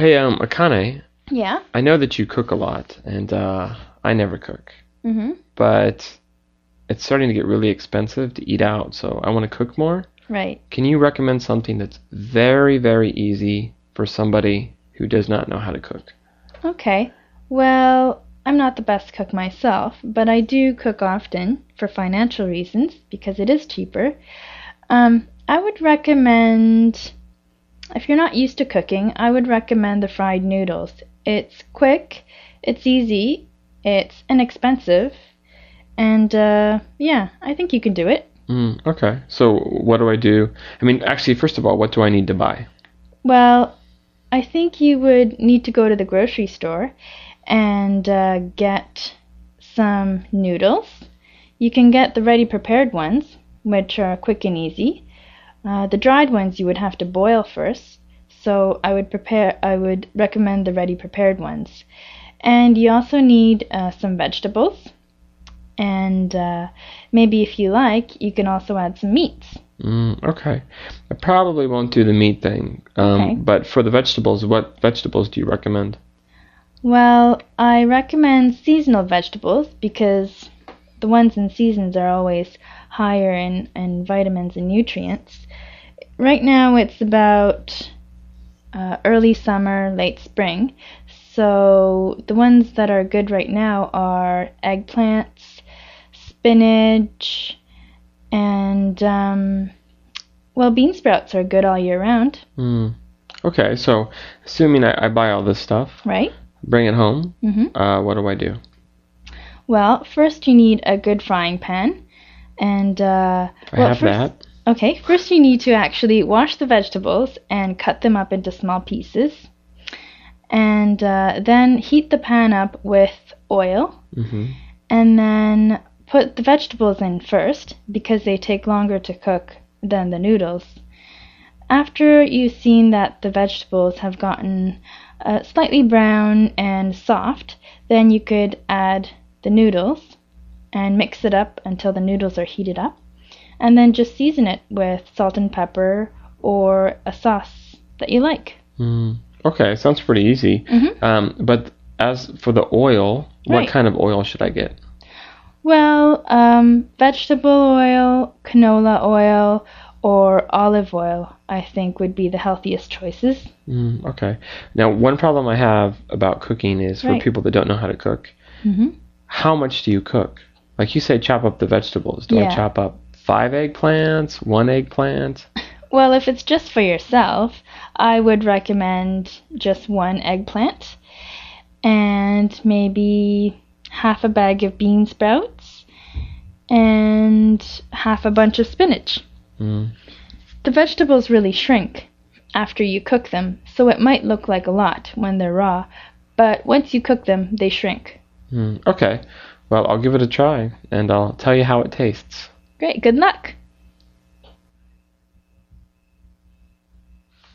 Hey, um, Akane, Yeah. I know that you cook a lot, and uh, I never cook, Mhm. but it's starting to get really expensive to eat out, so I want to cook more. Right. Can you recommend something that's very, very easy for somebody who does not know how to cook? Okay. Well, I'm not the best cook myself, but I do cook often for financial reasons because it is cheaper. Um, I would recommend, if you're not used to cooking, I would recommend the fried noodles. It's quick, it's easy, it's inexpensive, and uh, yeah, I think you can do it. Mm, okay, so what do I do? I mean, actually, first of all, what do I need to buy? Well, I think you would need to go to the grocery store and uh, get some noodles. You can get the ready prepared ones, which are quick and easy. Uh, the dried ones you would have to boil first, so I would prepare. I would recommend the ready prepared ones. And you also need uh, some vegetables, and uh, maybe if you like, you can also add some meats. Mm, okay, I probably won't do the meat thing, um, Okay. but for the vegetables, what vegetables do you recommend? Well, I recommend seasonal vegetables because the ones in seasons are always higher in, in vitamins and nutrients. Right now it's about uh, early summer, late spring. So the ones that are good right now are eggplants, spinach, and um, well, bean sprouts are good all year round, Mm. Okay, so assuming I, I buy all this stuff, right? bring it home, hmm uh, what do I do? Well, first you need a good frying pan, and uh, I well, have first, that. Okay, first you need to actually wash the vegetables and cut them up into small pieces, and uh, then heat the pan up with oil, hmm and then put the vegetables in first because they take longer to cook than the noodles. After you've seen that the vegetables have gotten uh, slightly brown and soft, then you could add the noodles and mix it up until the noodles are heated up, and then just season it with salt and pepper or a sauce that you like. Mm. Okay, sounds pretty easy. Mhm. Um, but as for the oil, what kind of oil should I get? Well, um, vegetable oil, canola oil, or olive oil, I think would be the healthiest choices. Mm, okay. Now, one problem I have about cooking is for Right. people that don't know how to cook. hmm How much do you cook? Like you say, chop up the vegetables. Do I chop up five eggplants, one eggplant? Well, if it's just for yourself, I would recommend just one eggplant and maybe half a bag of bean sprouts and half a bunch of spinach. Mm. The vegetables really shrink after you cook them, so it might look like a lot when they're raw, but once you cook them, they shrink. Mm. Okay. Well, I'll give it a try, and I'll tell you how it tastes. Great, good luck!